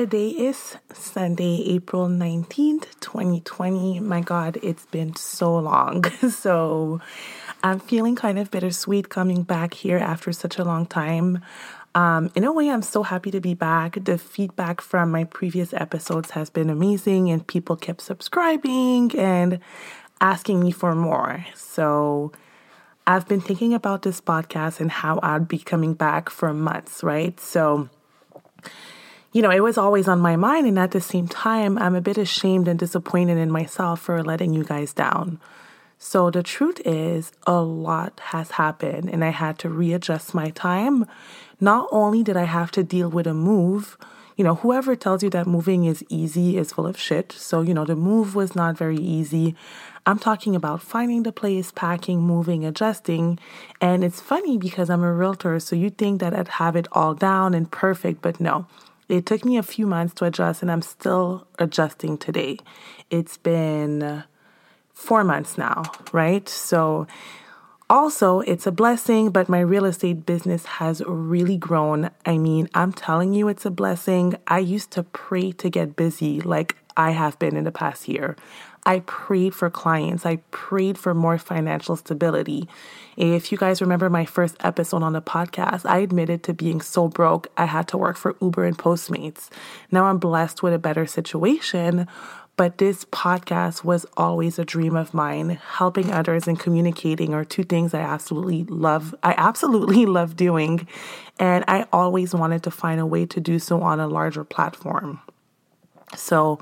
today is Sunday, April 19th, 2020. My God, it's been so long. so I'm feeling kind of bittersweet coming back here after such a long time. Um, in a way, I'm so happy to be back. The feedback from my previous episodes has been amazing, and people kept subscribing and asking me for more. So I've been thinking about this podcast and how I'd be coming back for months, right? So, you know, it was always on my mind. And at the same time, I'm a bit ashamed and disappointed in myself for letting you guys down. So the truth is, a lot has happened, and I had to readjust my time. Not only did I have to deal with a move, you know, whoever tells you that moving is easy is full of shit. So, you know, the move was not very easy. I'm talking about finding the place, packing, moving, adjusting. And it's funny because I'm a realtor, so you think that I'd have it all down and perfect, but no. It took me a few months to adjust, and I'm still adjusting today. It's been four months now, right? So, also, it's a blessing, but my real estate business has really grown. I mean, I'm telling you, it's a blessing. I used to pray to get busy like I have been in the past year. I prayed for clients. I prayed for more financial stability. If you guys remember my first episode on the podcast, I admitted to being so broke, I had to work for Uber and Postmates. Now I'm blessed with a better situation, but this podcast was always a dream of mine. Helping others and communicating are two things I absolutely love. I absolutely love doing. And I always wanted to find a way to do so on a larger platform. So,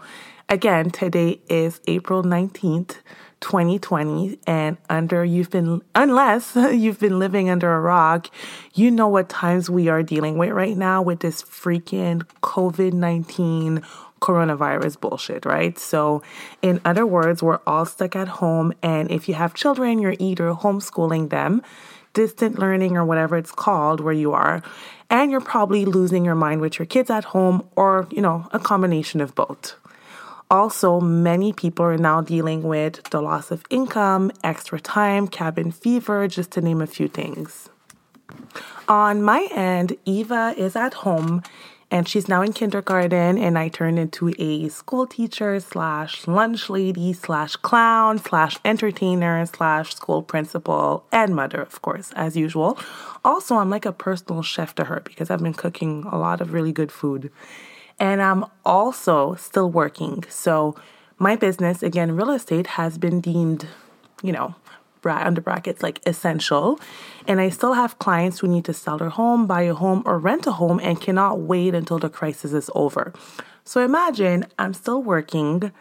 again, today is April 19th. 2020 and under you've been unless you've been living under a rock you know what times we are dealing with right now with this freaking covid-19 coronavirus bullshit, right? So, in other words, we're all stuck at home. And if you have children, you're either homeschooling them, distant learning, or whatever it's called where you are. And you're probably losing your mind with your kids at home, or, you know, a combination of both. Also, many people are now dealing with the loss of income, extra time, cabin fever, just to name a few things. On my end, Eva is at home and she's now in kindergarten and i turned into a school teacher slash lunch lady slash clown slash entertainer slash school principal and mother of course as usual. Also i'm like a personal chef to her because i've been cooking a lot of really good food. And i'm also still working. So my business again real estate has been deemed you know under brackets like essential. And I still have clients who need to sell their home, buy a home, or rent a home and cannot wait until the crisis is over. So imagine I'm still working,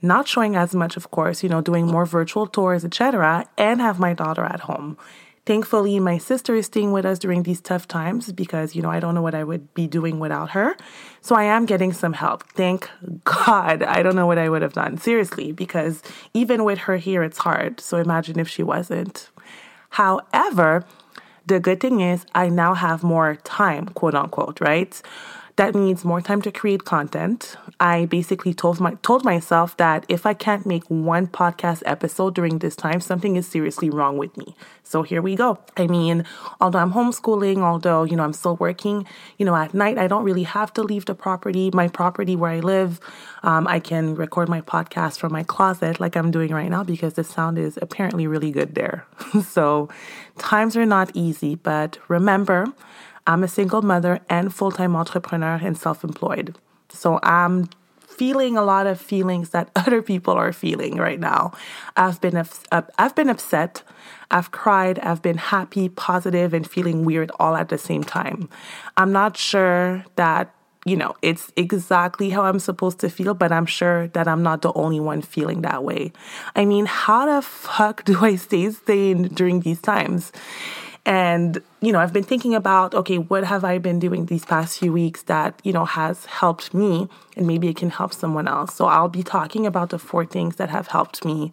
not showing as much, of course, you know, doing more virtual tours, etc., and have my daughter at home. Thankfully, my sister is staying with us during these tough times because, you know, I don't know what I would be doing without her. So I am getting some help. Thank God. I don't know what I would have done. Seriously, because even with her here, it's hard. So imagine if she wasn't. However, the good thing is I now have more time, quote unquote, right? That means more time to create content. I basically told my told myself that if I can't make one podcast episode during this time, something is seriously wrong with me. So here we go. I mean, although I'm homeschooling, although, you know, I'm still working, you know, at night I don't really have to leave the property, my property where I live. Um, I can record my podcast from my closet like I'm doing right now because the sound is apparently really good there. so times are not easy, but remember, I'm a single mother and full time entrepreneur and self employed. So I'm feeling a lot of feelings that other people are feeling right now. I've been I've been upset, I've cried, I've been happy, positive and feeling weird all at the same time. I'm not sure that you know, it's exactly how I'm supposed to feel, but I'm sure that I'm not the only one feeling that way. I mean, how the fuck do I stay sane during these times? And, you know, I've been thinking about, okay, what have I been doing these past few weeks that, you know, has helped me and maybe it can help someone else. So I'll be talking about the four things that have helped me,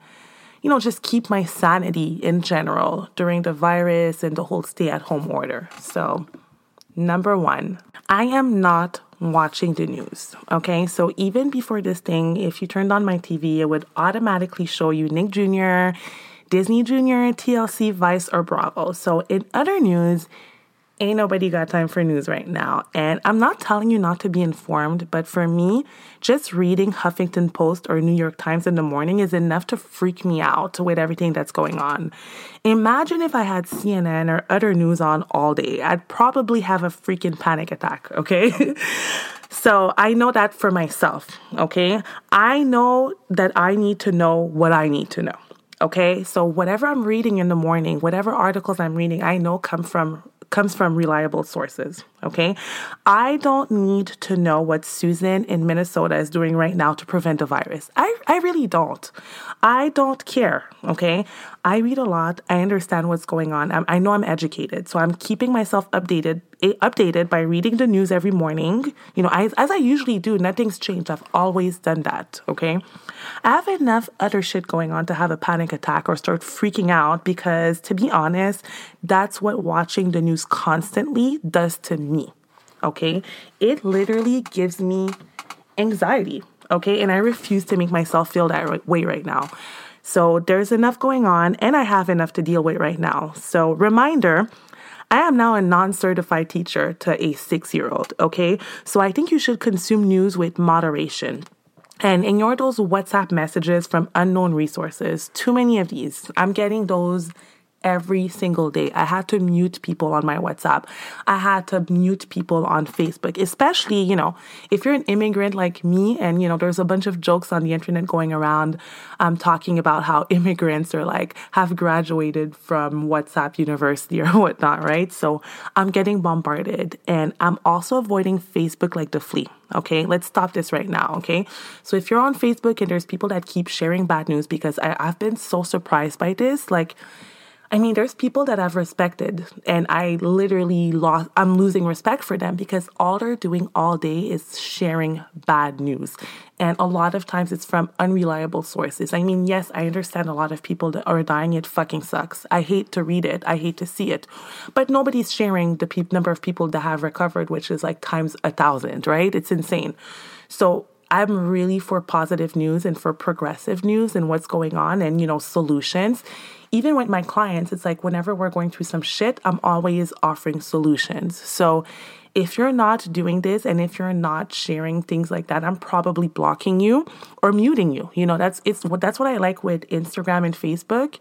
you know, just keep my sanity in general during the virus and the whole stay at home order. So, number one, I am not watching the news. Okay. So even before this thing, if you turned on my TV, it would automatically show you Nick Jr., Disney Junior, TLC, Vice, or Bravo. So, in other news, ain't nobody got time for news right now. And I'm not telling you not to be informed, but for me, just reading Huffington Post or New York Times in the morning is enough to freak me out with everything that's going on. Imagine if I had CNN or other news on all day. I'd probably have a freaking panic attack, okay? So I know that for myself, okay? I know that I need to know what I need to know. Okay, so whatever I'm reading in the morning, whatever articles I'm reading, I know come from comes from reliable sources. Okay. I don't need to know what Susan in Minnesota is doing right now to prevent a virus. I, I really don't. I don't care. Okay. I read a lot. I understand what's going on. I'm, I know I'm educated. So I'm keeping myself updated eh, updated by reading the news every morning. You know, I, as I usually do, nothing's changed. I've always done that. Okay. I have enough other shit going on to have a panic attack or start freaking out because, to be honest, that's what watching the news constantly does to me. Okay. It literally gives me anxiety. Okay. And I refuse to make myself feel that way right now. So there's enough going on, and I have enough to deal with right now. So, reminder I am now a non certified teacher to a six year old, okay? So I think you should consume news with moderation. And ignore those WhatsApp messages from unknown resources. Too many of these. I'm getting those every single day. I had to mute people on my WhatsApp. I had to mute people on Facebook, especially, you know, if you're an immigrant like me and, you know, there's a bunch of jokes on the internet going around um, talking about how immigrants are like, have graduated from WhatsApp University or whatnot, right? So I'm getting bombarded and I'm also avoiding Facebook like the flea. Okay, let's stop this right now. Okay, so if you're on Facebook and there's people that keep sharing bad news, because I, I've been so surprised by this, like, I mean, there's people that I've respected, and I literally lost, I'm losing respect for them because all they're doing all day is sharing bad news. And a lot of times it's from unreliable sources. I mean, yes, I understand a lot of people that are dying. It fucking sucks. I hate to read it, I hate to see it. But nobody's sharing the pe- number of people that have recovered, which is like times a thousand, right? It's insane. So I'm really for positive news and for progressive news and what's going on and, you know, solutions even with my clients, it's like whenever we're going through some shit, I'm always offering solutions. So if you're not doing this and if you're not sharing things like that, I'm probably blocking you or muting you. You know, that's it's what that's what I like with Instagram and Facebook.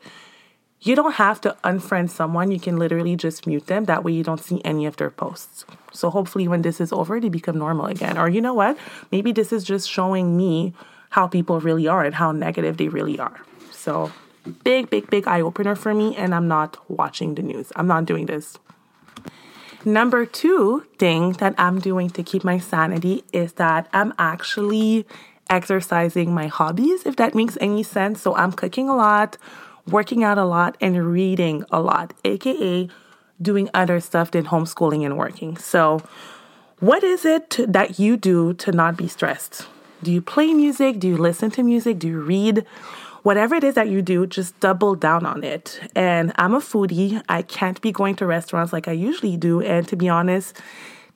You don't have to unfriend someone. You can literally just mute them. That way you don't see any of their posts. So hopefully when this is over, they become normal again. Or you know what? Maybe this is just showing me how people really are and how negative they really are. So big, big, big eye opener for me, and I'm not watching the news. I'm not doing this. Number two thing that I'm doing to keep my sanity is that I'm actually exercising my hobbies, if that makes any sense. So I'm cooking a lot, working out a lot, and reading a lot, aka doing other stuff than homeschooling and working. So, what is it that you do to not be stressed? Do you play music? Do you listen to music? Do you read? whatever it is that you do, just double down on it. And I'm a foodie. I can't be going to restaurants like I usually do. And to be honest,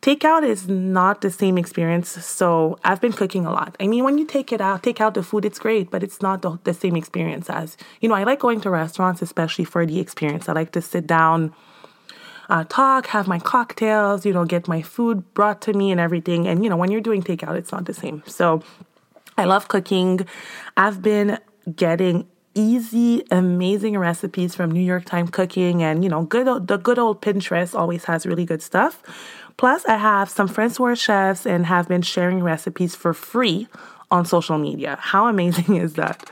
takeout is not the same experience. So I've been cooking a lot. I mean, when you take it out, take out the food, it's great, but it's not the, the same experience as, you know, I like going to restaurants, especially for the experience. I like to sit down. Uh, talk, have my cocktails, you know, get my food brought to me and everything. And, you know, when you're doing takeout, it's not the same. So I love cooking. I've been getting easy, amazing recipes from New York Time Cooking, and you know, good the good old Pinterest always has really good stuff. Plus, I have some friends who are chefs and have been sharing recipes for free on social media. How amazing is that?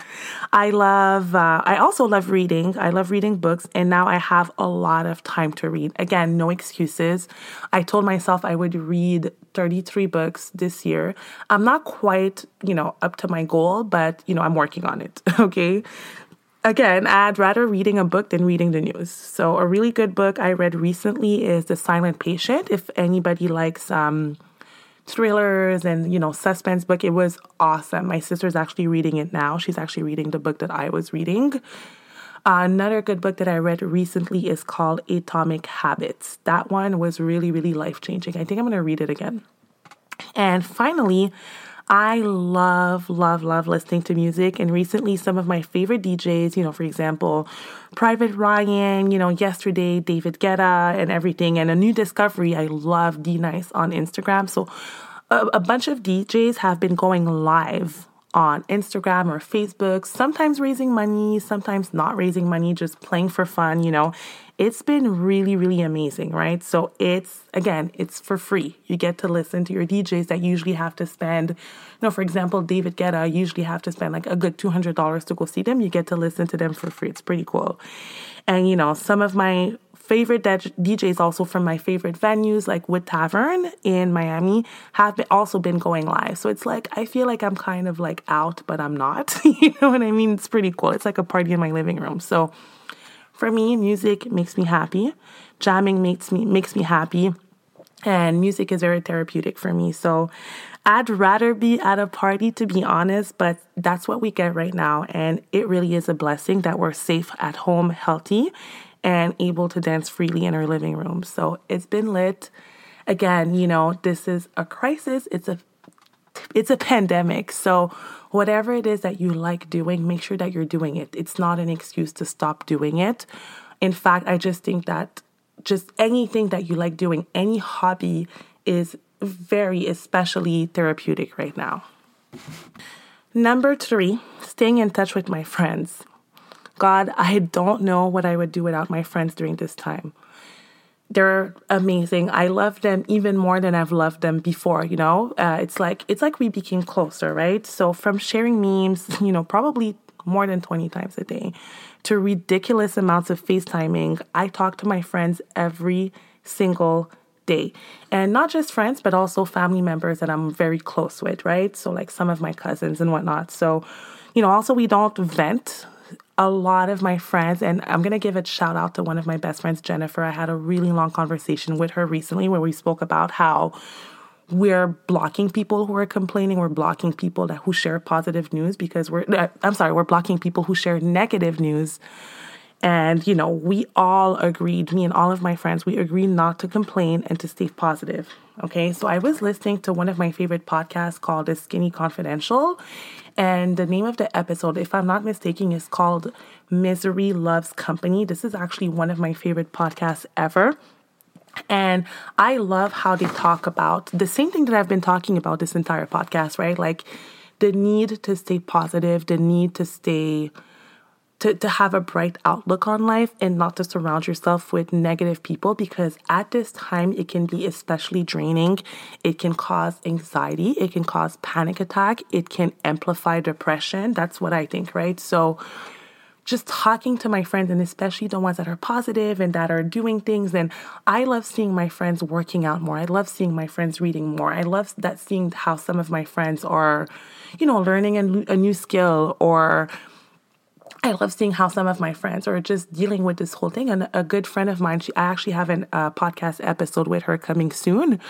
I love, uh, I also love reading. I love reading books, and now I have a lot of time to read. Again, no excuses. I told myself I would read 33 books this year. I'm not quite, you know, up to my goal, but, you know, I'm working on it. Okay. Again, I'd rather reading a book than reading the news. So, a really good book I read recently is The Silent Patient. If anybody likes, um, thrillers and you know suspense book it was awesome. My sister's actually reading it now. She's actually reading the book that i was reading. Uh, another good book that i read recently is called atomic habits. That one was really really life changing i think i'm going to read it again. And finally I love, love, love listening to music. And recently, some of my favorite DJs, you know, for example, Private Ryan, you know, yesterday, David Guetta and everything, and a new discovery. I love D Nice on Instagram. So a, a bunch of DJs have been going live on Instagram or Facebook, sometimes raising money, sometimes not raising money, just playing for fun, you know. It's been really, really amazing, right? So it's, again, it's for free. You get to listen to your DJs that usually have to spend, you know, for example, David Guetta usually have to spend like a good $200 to go see them. You get to listen to them for free. It's pretty cool. And, you know, some of my favorite DJs also from my favorite venues like Wood Tavern in Miami have been, also been going live. So it's like I feel like I'm kind of like out, but I'm not. you know what I mean? It's pretty cool. It's like a party in my living room. So for me, music makes me happy. Jamming makes me makes me happy. And music is very therapeutic for me. So I'd rather be at a party to be honest, but that's what we get right now. And it really is a blessing that we're safe at home, healthy, and able to dance freely in our living room. So it's been lit. Again, you know, this is a crisis. It's a it's a pandemic. So whatever it is that you like doing, make sure that you're doing it. It's not an excuse to stop doing it. In fact, I just think that just anything that you like doing, any hobby is very especially therapeutic right now. Number 3, staying in touch with my friends. God, I don't know what I would do without my friends during this time. They're amazing. I love them even more than I've loved them before. You know, uh, it's like it's like we became closer, right? So from sharing memes, you know, probably more than twenty times a day, to ridiculous amounts of FaceTiming, I talk to my friends every single day. And not just friends, but also family members that I'm very close with, right? So, like some of my cousins and whatnot. So, you know, also we don't vent a lot of my friends, and I'm going to give a shout out to one of my best friends, Jennifer. I had a really long conversation with her recently where we spoke about how we're blocking people who are complaining. We're blocking people that who share positive news because we're, uh, I'm sorry, we're blocking people who share negative news. And, you know, we all agreed, me and all of my friends, we agreed not to complain and to stay positive. Okay. So I was listening to one of my favorite podcasts called The Skinny Confidential. And the name of the episode, if I'm not mistaken, is called Misery Loves Company. This is actually one of my favorite podcasts ever. And I love how they talk about the same thing that I've been talking about this entire podcast, right? Like the need to stay positive, the need to stay to, to have a bright outlook on life and not to surround yourself with negative people because at this time it can be especially draining. It can cause anxiety, it can cause panic attack, it can amplify depression. That's what I think, right? So just talking to my friends and especially the ones that are positive and that are doing things and I love seeing my friends working out more. I love seeing my friends reading more. I love that seeing how some of my friends are you know learning a, a new skill or I love seeing how some of my friends are just dealing with this whole thing. And a good friend of mine, she, I actually have a uh, podcast episode with her coming soon.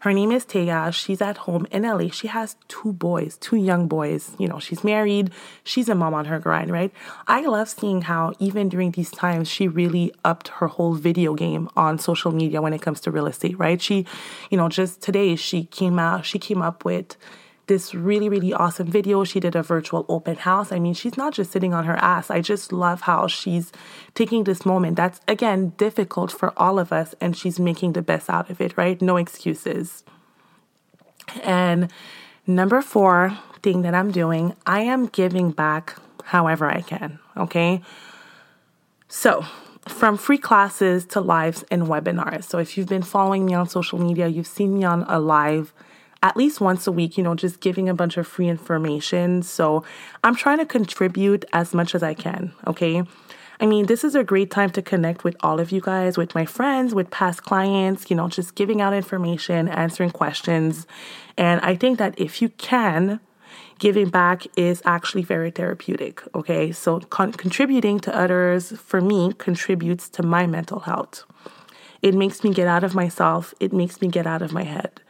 Her name is Taya. She's at home in LA. She has two boys, two young boys. You know, she's married. She's a mom on her grind, right? I love seeing how even during these times, she really upped her whole video game on social media when it comes to real estate, right? She, you know, just today she came out, she came up with this really, really awesome video. She did a virtual open house. I mean, she's not just sitting on her ass. I just love how she's taking this moment that's, again, difficult for all of us, and she's making the best out of it, right? No excuses. And number four thing that I'm doing, I am giving back however I can, okay? So, from free classes to lives and webinars. So, if you've been following me on social media, you've seen me on a live at least once a week, you know, just giving a bunch of free information. So I'm trying to contribute as much as I can, okay? I mean, this is a great time to connect with all of you guys, with my friends, with past clients, you know, just giving out information, answering questions. And I think that if you can, giving back is actually very therapeutic, okay? So con- contributing to others, for me, contributes to my mental health. It makes me get out of myself, it makes me get out of my head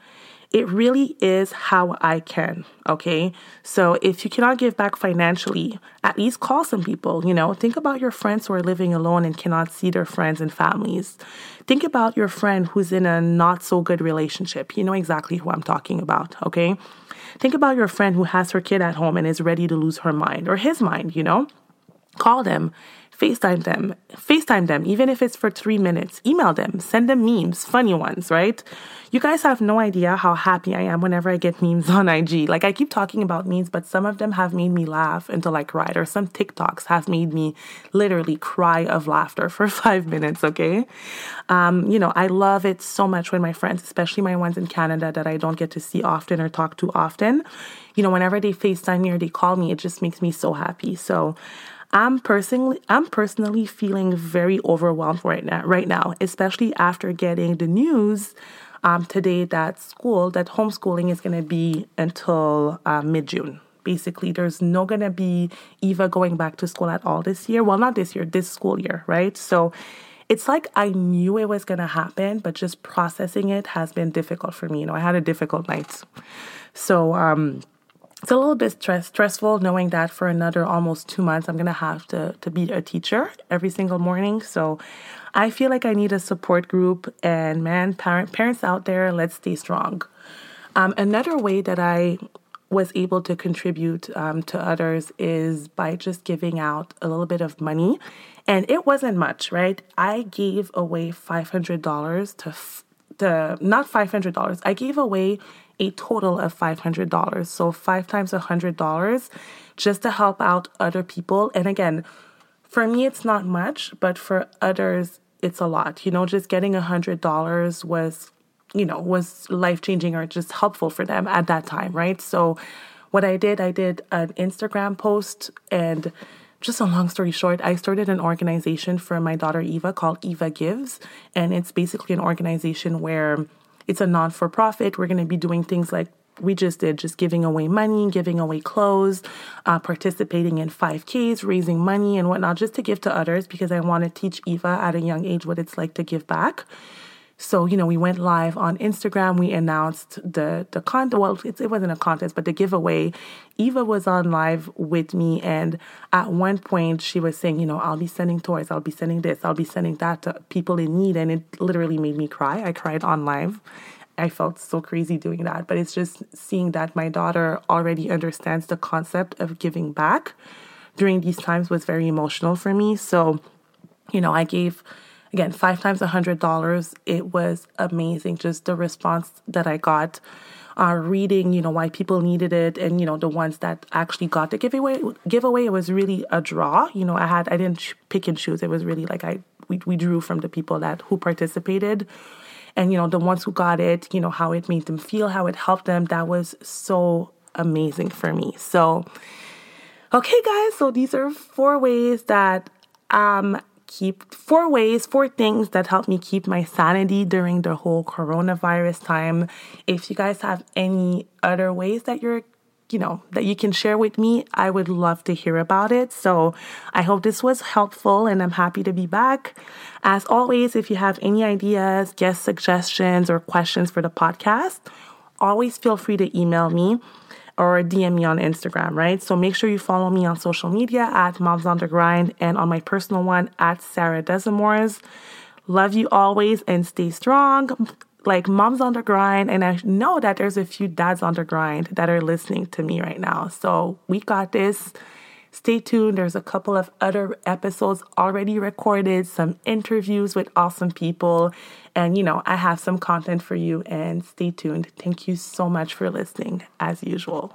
it really is how I can. Okay. So if you cannot give back financially, at least call some people. You know, think about your friends who are living alone and cannot see their friends and families. Think about your friend who's in a not so good relationship. You know exactly who I'm talking about. Okay. Think about your friend who has her kid at home and is ready to lose her mind or his mind, you know? Call them FaceTime them, FaceTime them, even if it's for three minutes. Email them, send them memes, funny ones, right? You guys have no idea how happy I am whenever I get memes on IG. Like I keep talking about memes, but some of them have made me laugh until I cried, or some TikToks have made me literally cry of laughter for five minutes, okay? Um, you know, I love it so much when my friends, especially my ones in Canada that I don't get to see often or talk to often, you know, whenever they FaceTime me or they call me, it just makes me so happy. So I'm personally I'm personally feeling very overwhelmed right now right now, especially after getting the news um, today that school that homeschooling is going to be until uh, mid June. Basically, there's no going to be Eva going back to school at all this year. Well, not this year, this school year, right? So it's like I knew it was going to happen, but just processing it has been difficult for me. You know, I had a difficult night. So, um, it's a little bit stress, stressful knowing that for another almost two months I'm gonna have to to be a teacher every single morning. So I feel like I need a support group. And man, parent parents out there, let's stay strong. Um, another way that I was able to contribute um, to others is by just giving out a little bit of money, and it wasn't much, right? I gave away five hundred dollars to. F- to not $500. I gave away a total of $500. So, five times $100 just to help out other people. And again, for me, it's not much, but for others, it's a lot. You know, just getting $100 was, you know, was life changing or just helpful for them at that time, right? So, what I did, I did an Instagram post and just a long story short, I started an organization for my daughter Eva called Eva Gives. And it's basically an organization where it's a non for profit. We're going to be doing things like we just did, just giving away money, giving away clothes, uh, participating in 5Ks, raising money and whatnot, just to give to others because I want to teach Eva at a young age what it's like to give back. So, you know, we went live on Instagram. We announced the the contest. Well, it, it wasn't a contest, but the giveaway. Eva was on live with me, and at one point she was saying, you know, I'll be sending toys, I'll be sending this, I'll be sending that to people in need, and it literally made me cry. I cried on live. I felt so crazy doing that, but it's just seeing that my daughter already understands the concept of giving back during these times was very emotional for me. So, you know, I gave Again, five times a hundred dollars. It was amazing. Just the response that I got. Uh, reading, you know, why people needed it, and you know, the ones that actually got the giveaway. Giveaway it was really a draw. You know, I had I didn't pick and choose. It was really like I we we drew from the people that who participated, and you know, the ones who got it. You know, how it made them feel, how it helped them. That was so amazing for me. So, okay, guys. So these are four ways that um keep four ways, four things that help me keep my sanity during the whole coronavirus time. If you guys have any other ways that you're you know, that you can share with me, I would love to hear about it. So I hope this was helpful and I'm happy to be back. As always, if you have any ideas, guest suggestions, or questions for the podcast, always feel free to email me or DM me on Instagram, right? So make sure you follow me on social media at Moms on the Grind and on my personal one at Sarah Desamores. Love you always and stay strong. Like moms on the grind, and I know that there's a few dads on the grind that are listening to me right now. So we got this. Stay tuned. There's a couple of other episodes already recorded, some interviews with awesome people. And, you know, I have some content for you and stay tuned. Thank you so much for listening, as usual.